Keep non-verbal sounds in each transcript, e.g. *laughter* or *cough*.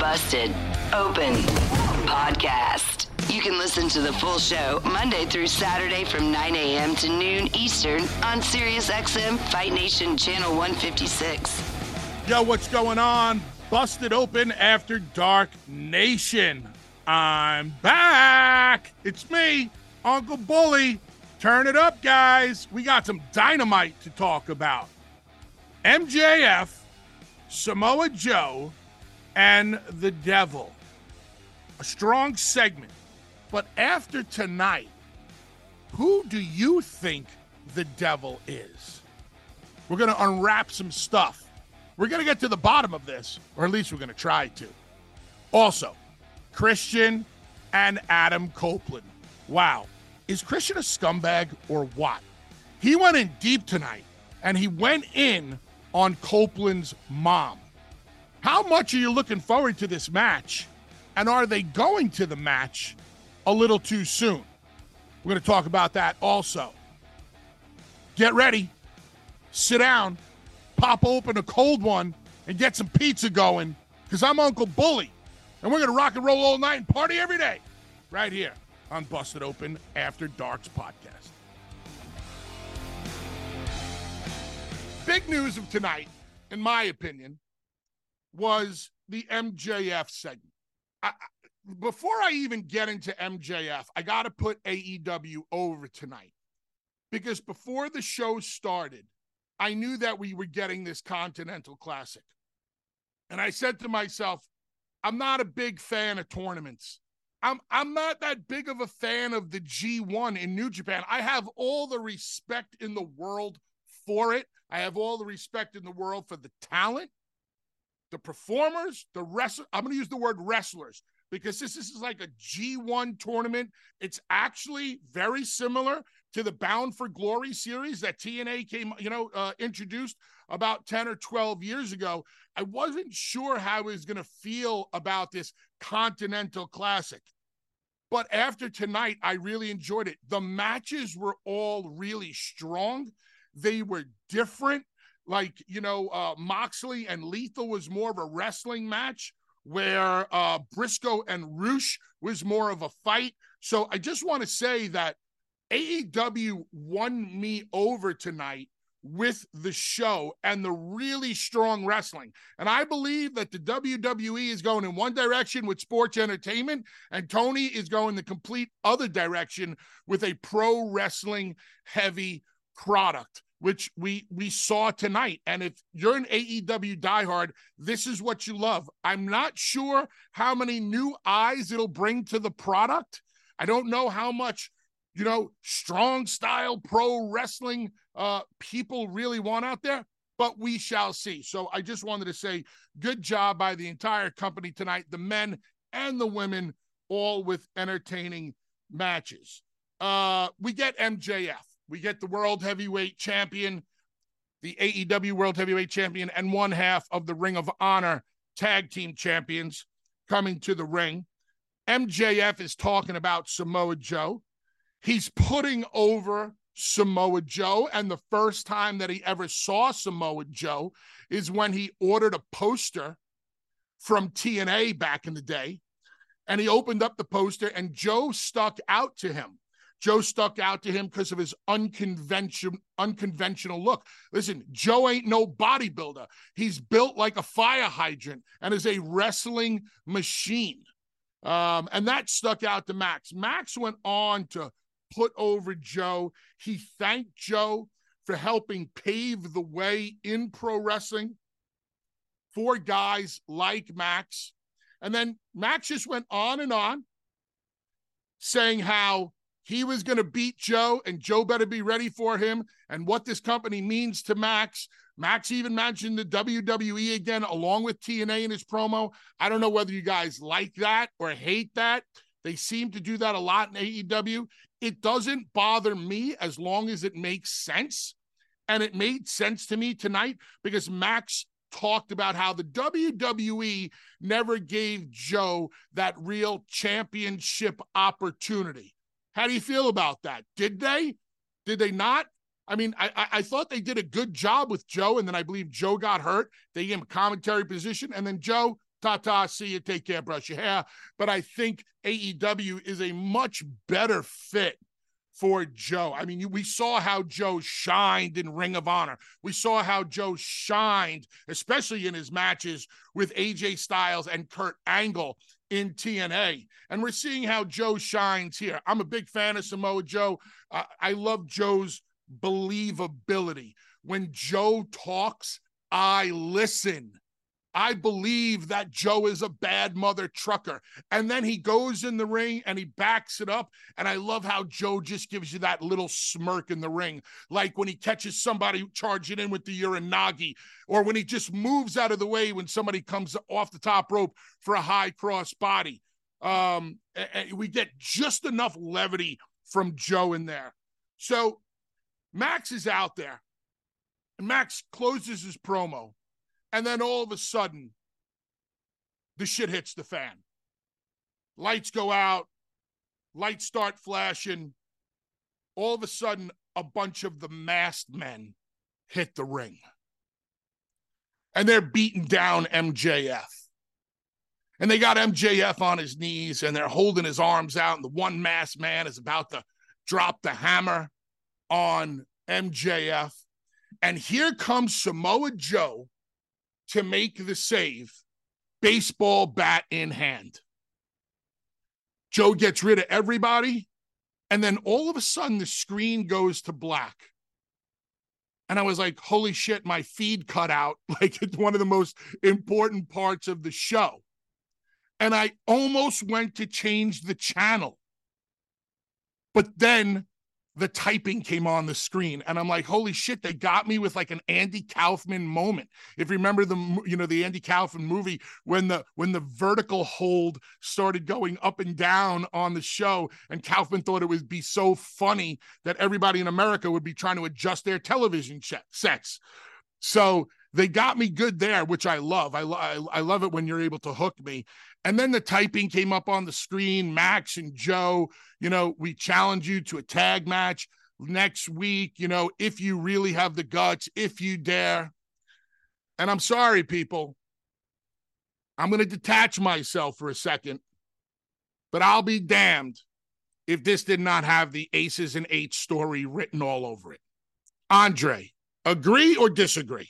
Busted Open Podcast. You can listen to the full show Monday through Saturday from 9 a.m. to noon Eastern on SiriusXM Fight Nation Channel 156. Yo, what's going on? Busted Open After Dark Nation. I'm back. It's me, Uncle Bully. Turn it up, guys. We got some dynamite to talk about. MJF, Samoa Joe, and the Devil. A strong segment. But after tonight, who do you think the Devil is? We're going to unwrap some stuff. We're going to get to the bottom of this, or at least we're going to try to. Also, Christian and Adam Copeland. Wow. Is Christian a scumbag or what? He went in deep tonight and he went in on Copeland's mom. How much are you looking forward to this match? And are they going to the match a little too soon? We're going to talk about that also. Get ready, sit down, pop open a cold one, and get some pizza going because I'm Uncle Bully. And we're going to rock and roll all night and party every day right here on Busted Open After Darks podcast. Big news of tonight, in my opinion, was the MJF segment. I, before I even get into MJF, I got to put AEW over tonight because before the show started, I knew that we were getting this Continental Classic. And I said to myself, I'm not a big fan of tournaments. I'm I'm not that big of a fan of the G1 in New Japan. I have all the respect in the world for it. I have all the respect in the world for the talent, the performers, the wrestler. I'm going to use the word wrestlers because this, this is like a G1 tournament. It's actually very similar to the Bound for Glory series that TNA came, you know, uh, introduced about 10 or 12 years ago. I wasn't sure how I was going to feel about this Continental Classic. But after tonight, I really enjoyed it. The matches were all really strong. They were different. Like, you know, uh, Moxley and Lethal was more of a wrestling match, where uh, Briscoe and Rush was more of a fight. So I just want to say that AEW won me over tonight with the show and the really strong wrestling. And I believe that the WWE is going in one direction with sports entertainment, and Tony is going the complete other direction with a pro wrestling heavy product which we we saw tonight. And if you're an AEW diehard, this is what you love. I'm not sure how many new eyes it'll bring to the product. I don't know how much you know, strong style pro wrestling uh, people really want out there, but we shall see. So I just wanted to say good job by the entire company tonight, the men and the women, all with entertaining matches. Uh, we get MJF, we get the world heavyweight champion, the AEW world heavyweight champion, and one half of the Ring of Honor tag team champions coming to the ring. MJF is talking about Samoa Joe. He's putting over Samoa Joe. And the first time that he ever saw Samoa Joe is when he ordered a poster from TNA back in the day. And he opened up the poster, and Joe stuck out to him. Joe stuck out to him because of his unconventional unconventional look. Listen, Joe ain't no bodybuilder. He's built like a fire hydrant and is a wrestling machine. Um, and that stuck out to Max. Max went on to put over Joe. He thanked Joe for helping pave the way in pro wrestling for guys like Max. And then Max just went on and on saying how he was going to beat Joe and Joe better be ready for him and what this company means to Max. Max even mentioned the WWE again, along with TNA in his promo. I don't know whether you guys like that or hate that. They seem to do that a lot in AEW. It doesn't bother me as long as it makes sense. And it made sense to me tonight because Max talked about how the WWE never gave Joe that real championship opportunity. How do you feel about that? Did they? Did they not? I mean, I, I thought they did a good job with Joe, and then I believe Joe got hurt. They gave him a commentary position, and then Joe, ta ta, see you, take care, brush your hair. But I think AEW is a much better fit for Joe. I mean, we saw how Joe shined in Ring of Honor. We saw how Joe shined, especially in his matches with AJ Styles and Kurt Angle in TNA. And we're seeing how Joe shines here. I'm a big fan of Samoa Joe. Uh, I love Joe's believability. When Joe talks, I listen. I believe that Joe is a bad mother trucker. And then he goes in the ring and he backs it up. And I love how Joe just gives you that little smirk in the ring, like when he catches somebody charging in with the Uranage, or when he just moves out of the way when somebody comes off the top rope for a high cross body. Um, we get just enough levity from Joe in there. So Max is out there. And Max closes his promo. And then all of a sudden, the shit hits the fan. Lights go out, lights start flashing. All of a sudden, a bunch of the masked men hit the ring. And they're beating down MJF. And they got MJF on his knees and they're holding his arms out. And the one masked man is about to drop the hammer on MJF. And here comes Samoa Joe to make the save, baseball bat in hand. Joe gets rid of everybody. And then all of a sudden, the screen goes to black. And I was like, holy shit, my feed cut out. *laughs* Like it's one of the most important parts of the show. And I almost went to change the channel. But then the typing came on the screen and i'm like holy shit they got me with like an andy kaufman moment if you remember the you know the andy kaufman movie when the when the vertical hold started going up and down on the show and kaufman thought it would be so funny that everybody in america would be trying to adjust their television sets so they got me good there, which I love. I, I, I love it when you're able to hook me. And then the typing came up on the screen. Max and Joe, you know, we challenge you to a tag match next week. You know, if you really have the guts, if you dare. And I'm sorry, people. I'm going to detach myself for a second, but I'll be damned if this did not have the aces and eights story written all over it. Andre, agree or disagree?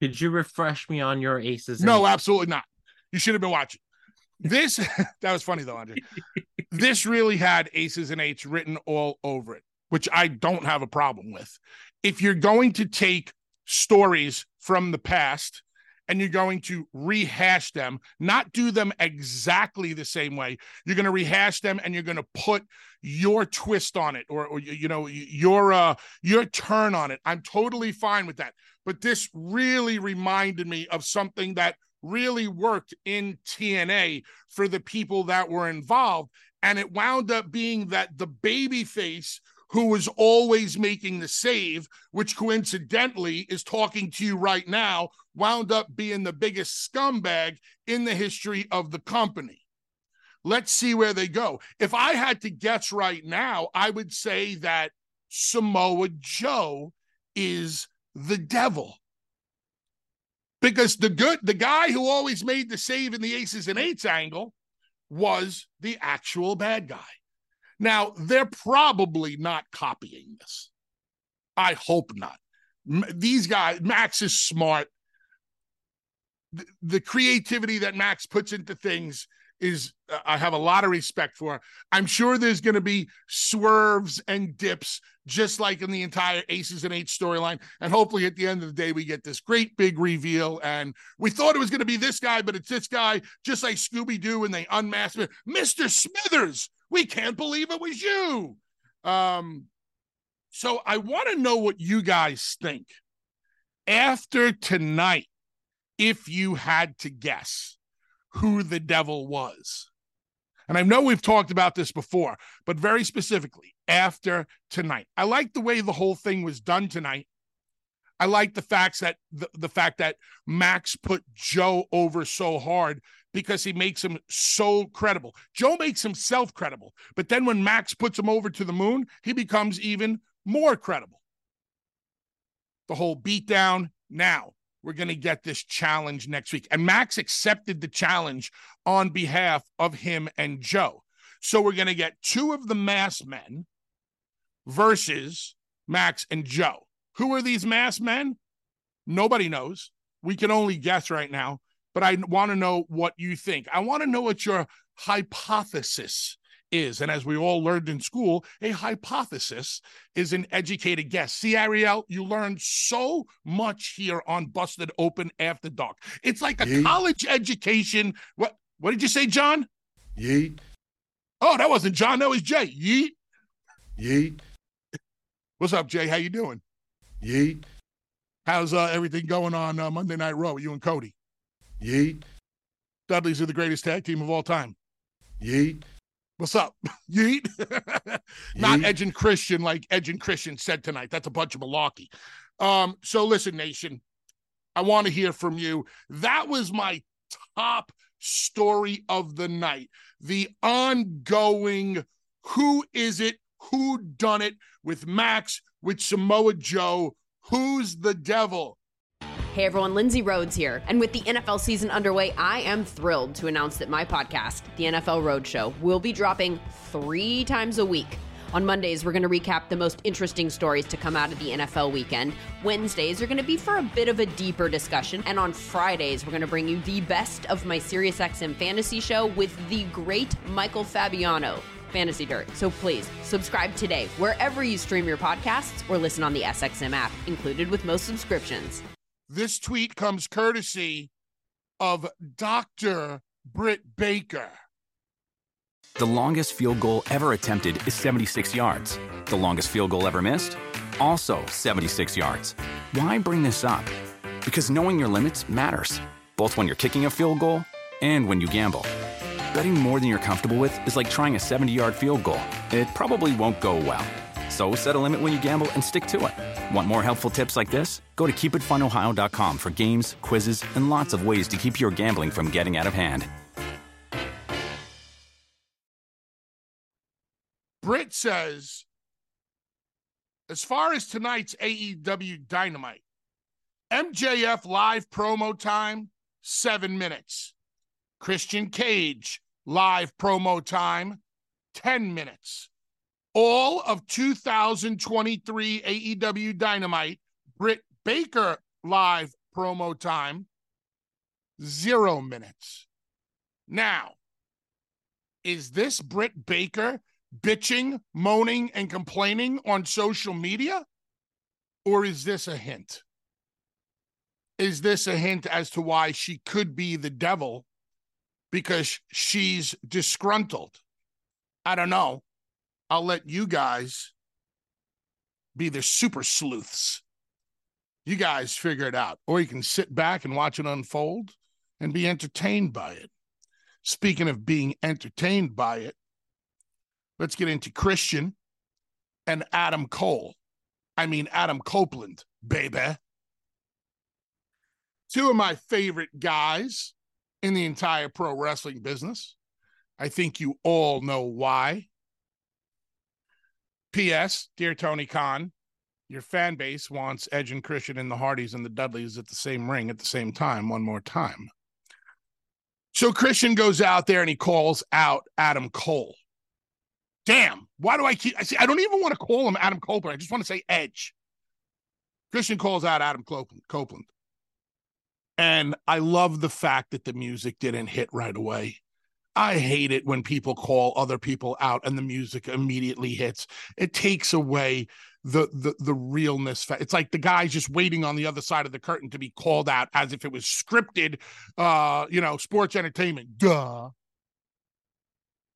Could you refresh me on your aces? No, absolutely not. You should have been watching. This *laughs* that was funny though, Andre. this really had aces and eights written all over it, which I don't have a problem with. If you're going to take stories from the past and you're going to rehash them, not do them exactly the same way. You're going to rehash them and you're going to put your twist on it or, or you know your uh your turn on it. I'm totally fine with that but this really reminded me of something that really worked in TNA for the people that were involved. And it wound up being that the baby face who was always making the save, which coincidentally is talking to you right now, wound up being the biggest scumbag in the history of the company. Let's see where they go. If I had to guess right now, I would say that Samoa Joe is the devil. Because the good, the guy who always made the save in the aces and eights angle was the actual bad guy. Now, they're probably not copying this. I hope not. These guys, Max is smart. The, the creativity that Max puts into things is uh, I have a lot of respect for. I'm sure there's going to be swerves and dips, just like in the entire Aces and Eights storyline. And hopefully, at the end of the day, we get this great big reveal. And we thought it was going to be this guy, but it's this guy, just like Scooby Doo, and they unmasked him. Mr. Smithers, we can't believe it was you. Um, so I want to know what you guys think. After tonight, if you had to guess who the devil was, and I know we've talked about this before, but very specifically after tonight, I like the way the whole thing was done tonight. I like the facts that the, the fact that Max put Joe over so hard because he makes him so credible. Joe makes himself credible, but then when Max puts him over to the moon, he becomes even more credible. The whole beatdown. Now we're going to get this challenge next week. And Max accepted the challenge on behalf of him and Joe. So we're going to get two of the mass men versus Max and Joe. Who are these mass men? Nobody knows. We can only guess right now, but I want to know what you think. I want to know what your hypothesis is. And as we all learned in school, a hypothesis is an educated guess. See, Ariel, you learn so much here on Busted Open After Dark. It's like a Yeet. college education. What what did you say, John? Yeet. Oh, that wasn't John, that was Jay. Yeet. Yeet. What's up, Jay? How you doing? Yeet. How's uh, everything going on uh, Monday Night Raw? You and Cody? Yeet. Dudley's are the greatest tag team of all time. Yeet. What's up? *laughs* Yeet. *laughs* Not Edge and Christian like Edge and Christian said tonight. That's a bunch of malarkey. Um, so listen, Nation, I want to hear from you. That was my top story of the night. The ongoing who is it? Who done it with Max, with Samoa Joe? Who's the devil? Hey everyone, Lindsay Rhodes here. And with the NFL season underway, I am thrilled to announce that my podcast, The NFL Roadshow, will be dropping three times a week. On Mondays, we're going to recap the most interesting stories to come out of the NFL weekend. Wednesdays are going to be for a bit of a deeper discussion. And on Fridays, we're going to bring you the best of my SiriusXM fantasy show with the great Michael Fabiano. Fantasy Dirt. So please subscribe today wherever you stream your podcasts or listen on the SXM app, included with most subscriptions. This tweet comes courtesy of Dr. Britt Baker. The longest field goal ever attempted is 76 yards. The longest field goal ever missed? Also 76 yards. Why bring this up? Because knowing your limits matters, both when you're kicking a field goal and when you gamble. Betting more than you're comfortable with is like trying a 70 yard field goal, it probably won't go well. So set a limit when you gamble and stick to it. Want more helpful tips like this? Go to keepitfunohio.com for games, quizzes, and lots of ways to keep your gambling from getting out of hand. Britt says, as far as tonight's AEW Dynamite, MJF live promo time, seven minutes. Christian Cage live promo time, 10 minutes all of 2023 AEW Dynamite, Britt Baker live promo time, zero minutes. Now, is this Britt Baker bitching, moaning, and complaining on social media? Or is this a hint? Is this a hint as to why she could be the devil because she's disgruntled? I don't know. I'll let you guys be the super sleuths. You guys figure it out. Or you can sit back and watch it unfold and be entertained by it. Speaking of being entertained by it, let's get into Christian and Adam Cole. I mean, Adam Copeland, baby. Two of my favorite guys in the entire pro wrestling business. I think you all know why. P.S. Dear Tony Khan, your fan base wants Edge and Christian and the Hardys and the Dudleys at the same ring at the same time, one more time. So Christian goes out there and he calls out Adam Cole. Damn, why do I keep I see I don't even want to call him Adam Copeland. I just want to say Edge. Christian calls out Adam Copeland. And I love the fact that the music didn't hit right away. I hate it when people call other people out and the music immediately hits. It takes away the the the realness. It's like the guy's just waiting on the other side of the curtain to be called out as if it was scripted, uh, you know, sports entertainment. Duh.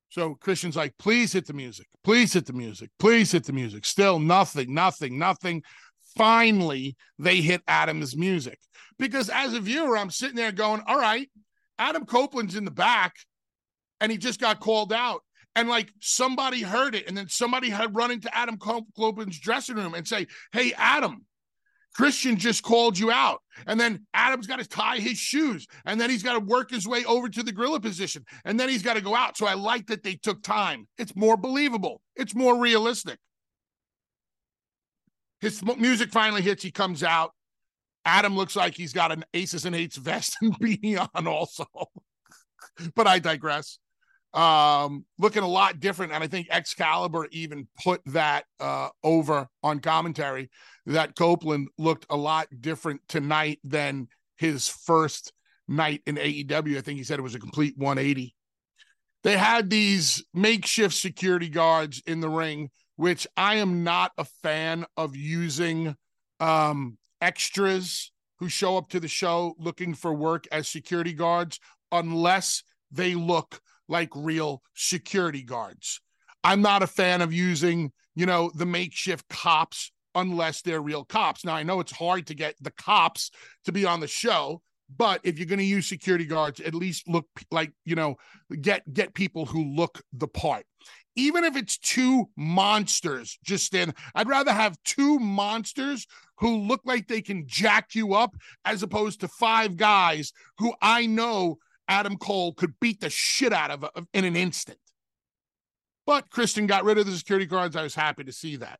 So Christian's like, please hit the music. Please hit the music. Please hit the music. Still nothing, nothing, nothing. Finally they hit Adam's music. Because as a viewer, I'm sitting there going, all right, Adam Copeland's in the back and he just got called out. And like somebody heard it, and then somebody had run into Adam Copeland's dressing room and say, Hey, Adam, Christian just called you out. And then Adam's got to tie his shoes. And then he's got to work his way over to the gorilla position. And then he's got to go out. So I like that they took time. It's more believable, it's more realistic. His music finally hits. He comes out. Adam looks like he's got an Aces and Eights vest and *laughs* beanie on, also. *laughs* but I digress um, looking a lot different. And I think Excalibur even put that uh, over on commentary that Copeland looked a lot different tonight than his first night in AEW. I think he said it was a complete 180. They had these makeshift security guards in the ring, which I am not a fan of using um, extras who show up to the show looking for work as security guards unless they look like real security guards. I'm not a fan of using, you know, the makeshift cops unless they're real cops. Now, I know it's hard to get the cops to be on the show, but if you're going to use security guards, at least look like, you know, get get people who look the part. Even if it's two monsters just stand, I'd rather have two monsters who look like they can jack you up as opposed to five guys who I know Adam Cole could beat the shit out of, in an instant. But Christian got rid of the security guards. I was happy to see that.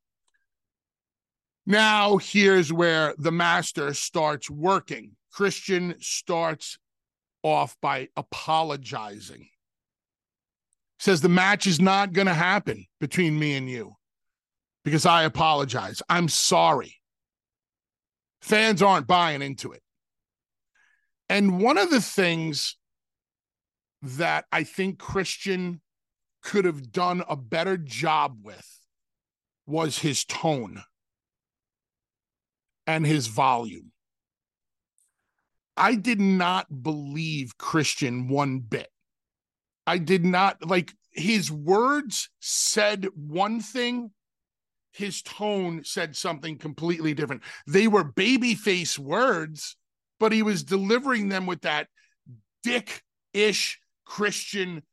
Now, here's where the master starts working. Christian starts off by apologizing. Says the match is not going to happen between me and you because I apologize. I'm sorry. Fans aren't buying into it. And one of the things that I think Christian could have done a better job with was his tone and his volume. I did not believe Christian one bit. I did not like his words said one thing, his tone said something completely different. They were babyface words, but he was delivering them with that dick ish Christian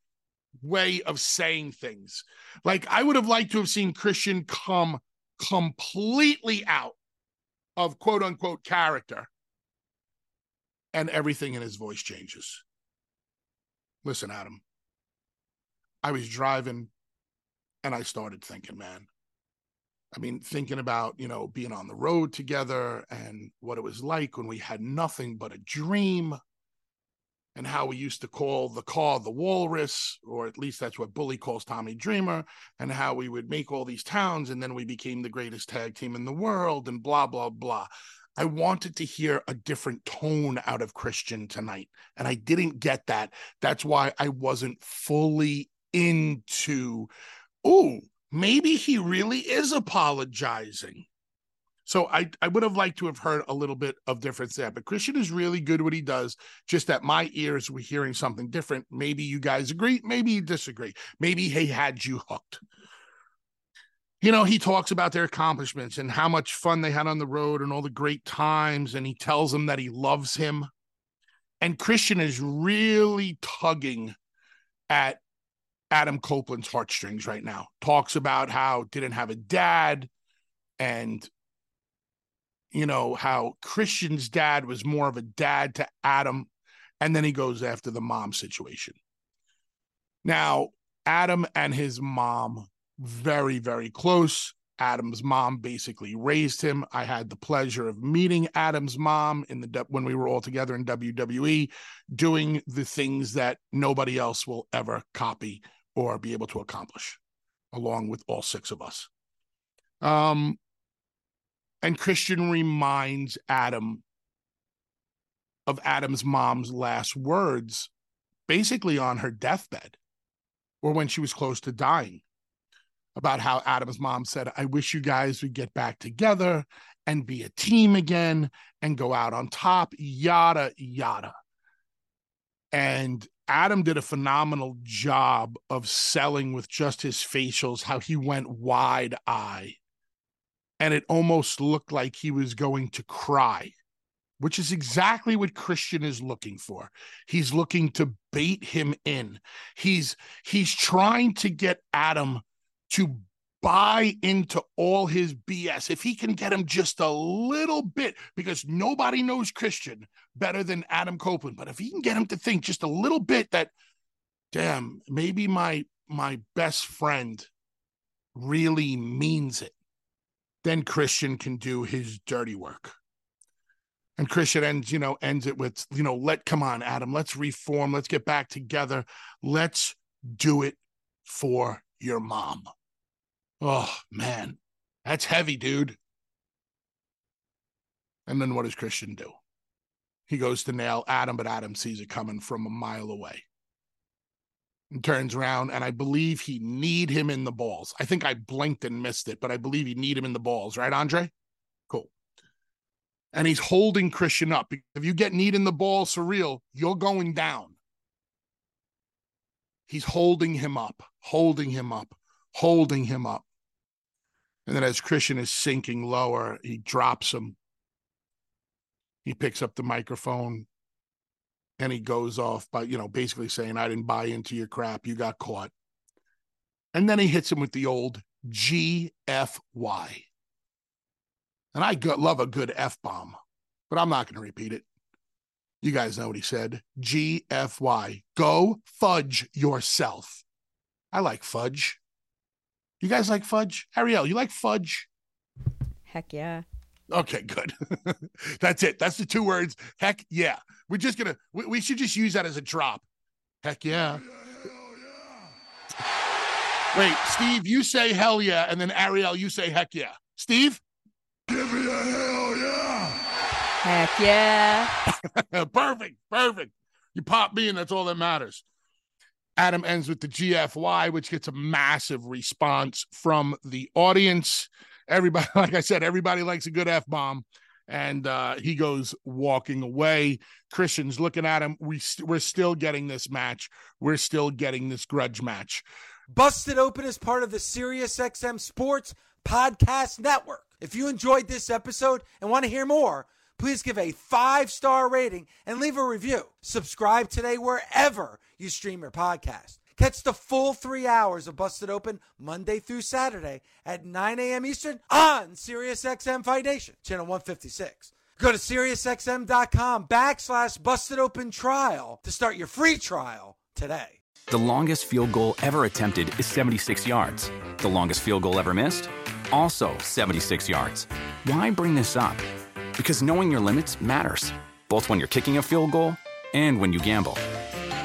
way of saying things. Like I would have liked to have seen Christian come completely out of quote unquote character and everything in his voice changes. Listen, Adam, I was driving and I started thinking, man. I mean, thinking about, you know, being on the road together and what it was like when we had nothing but a dream and how we used to call the car the walrus, or at least that's what Bully calls Tommy Dreamer, and how we would make all these towns and then we became the greatest tag team in the world and blah, blah, blah. I wanted to hear a different tone out of Christian tonight, and I didn't get that. That's why I wasn't fully into, oh, maybe he really is apologizing. So I, I would have liked to have heard a little bit of difference there. But Christian is really good what he does. Just that my ears were hearing something different. Maybe you guys agree, maybe you disagree. Maybe he had you hooked. You know, he talks about their accomplishments and how much fun they had on the road and all the great times, and he tells them that he loves him. And Christian is really tugging at Adam Copeland's heartstrings right now. Talks about how didn't have a dad and you know, how Christian's dad was more of a dad to Adam. And then he goes after the mom situation. Now, Adam and his mom, very, very close. Adam's mom basically raised him. I had the pleasure of meeting Adam's mom in the when we were all together in WWE, doing the things that nobody else will ever copy or be able to accomplish, along with all six of us. Um, and Christian reminds Adam of Adam's mom's last words, basically on her deathbed or when she was close to dying, about how Adam's mom said, I wish you guys would get back together and be a team again and go out on top, yada, yada. And Adam did a phenomenal job of selling with just his facials, how he went wide eye and it almost looked like he was going to cry, which is exactly what Christian is looking for. He's looking to bait him in. He's he's trying to get Adam to buy into all his BS. If he can get him just a little bit, because nobody knows Christian better than Adam Copeland, but if he can get him to think just a little bit that, damn, maybe my my best friend really means it, then Christian can do his dirty work. And Christian ends, you know, ends it with, you know, let come on, Adam, let's reform, let's get back together, let's do it for your mom. Oh man, that's heavy, dude. And then what does Christian do? He goes to nail Adam, but Adam sees it coming from a mile away and turns around. And I believe he kneed him in the balls. I think I blinked and missed it, but I believe he kneed him in the balls, right, Andre? Cool. And he's holding Christian up. If you get kneed in the balls for real, you're going down. He's holding him up, holding him up, holding him up. And then as Christian is sinking lower, he drops him. He picks up the microphone and he goes off by, you know, basically saying, I didn't buy into your crap. You got caught. And then he hits him with the old GFY. And I go- love a good F bomb, but I'm not going to repeat it. You guys know what he said GFY. Go fudge yourself. I like fudge. You guys like fudge? Ariel, you like fudge? Heck yeah. Okay, good. *laughs* That's it. That's the two words. Heck yeah. We're just gonna. We, we should just use that as a drop. Heck yeah. Wait, Steve, you say hell yeah, and then Ariel, you say heck yeah. Steve. Give me a hell yeah! Heck yeah. *laughs* perfect, perfect. You pop me, and that's all that matters. Adam ends with the GFY, which gets a massive response from the audience. Everybody, *laughs* like I said, everybody likes a good F bomb. And uh, he goes walking away. Christian's looking at him. We st- we're still getting this match. We're still getting this grudge match. Busted Open is part of the SiriusXM Sports Podcast Network. If you enjoyed this episode and want to hear more, please give a five star rating and leave a review. Subscribe today wherever you stream your podcast. Catch the full three hours of Busted Open Monday through Saturday at 9 a.m. Eastern on SiriusXM Fight Nation, channel 156. Go to SiriusXM.com backslash Busted Open Trial to start your free trial today. The longest field goal ever attempted is 76 yards. The longest field goal ever missed? Also 76 yards. Why bring this up? Because knowing your limits matters, both when you're kicking a field goal and when you gamble.